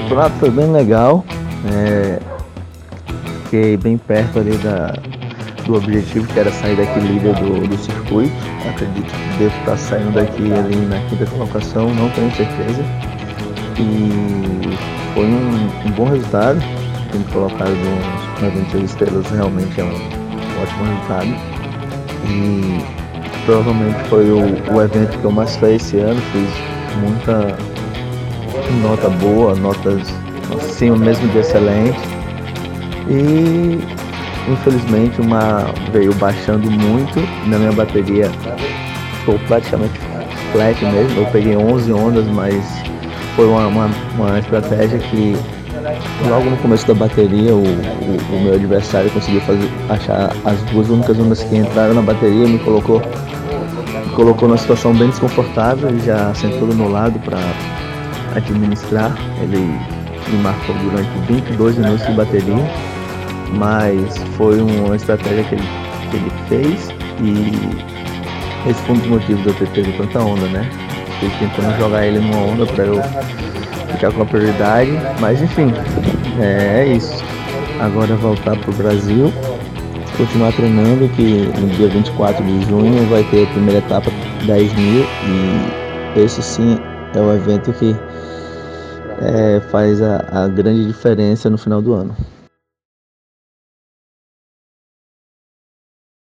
campeonato foi bem legal. É, fiquei bem perto ali da, do objetivo que era sair daqui líder do, do circuito. Acredito que devo estar saindo daqui ali na quinta colocação, não tenho certeza. E foi um, um bom resultado. Tendo colocado na 26 estrelas realmente é um, um ótimo resultado. E provavelmente foi o, o evento que eu mais fiz esse ano, fiz muita nota boa, notas acima mesmo de excelente. E infelizmente uma veio baixando muito na minha bateria ficou praticamente flat mesmo. Eu peguei 11 ondas, mas foi uma, uma, uma estratégia que logo no começo da bateria o, o, o, meu adversário conseguiu fazer, achar as duas únicas ondas que entraram na bateria me colocou me colocou numa situação bem desconfortável ele já sentou do meu lado para administrar ele marcou durante 22 minutos de bateria mas foi uma estratégia que ele, que ele fez e esse foi um dos motivos de eu ter tanta onda né Fiquei tentando jogar ele numa onda para eu ficar com a prioridade, mas enfim, é, é isso. Agora voltar pro Brasil, continuar treinando, que no dia 24 de junho vai ter a primeira etapa 10 mil e esse sim é o evento que é, faz a, a grande diferença no final do ano.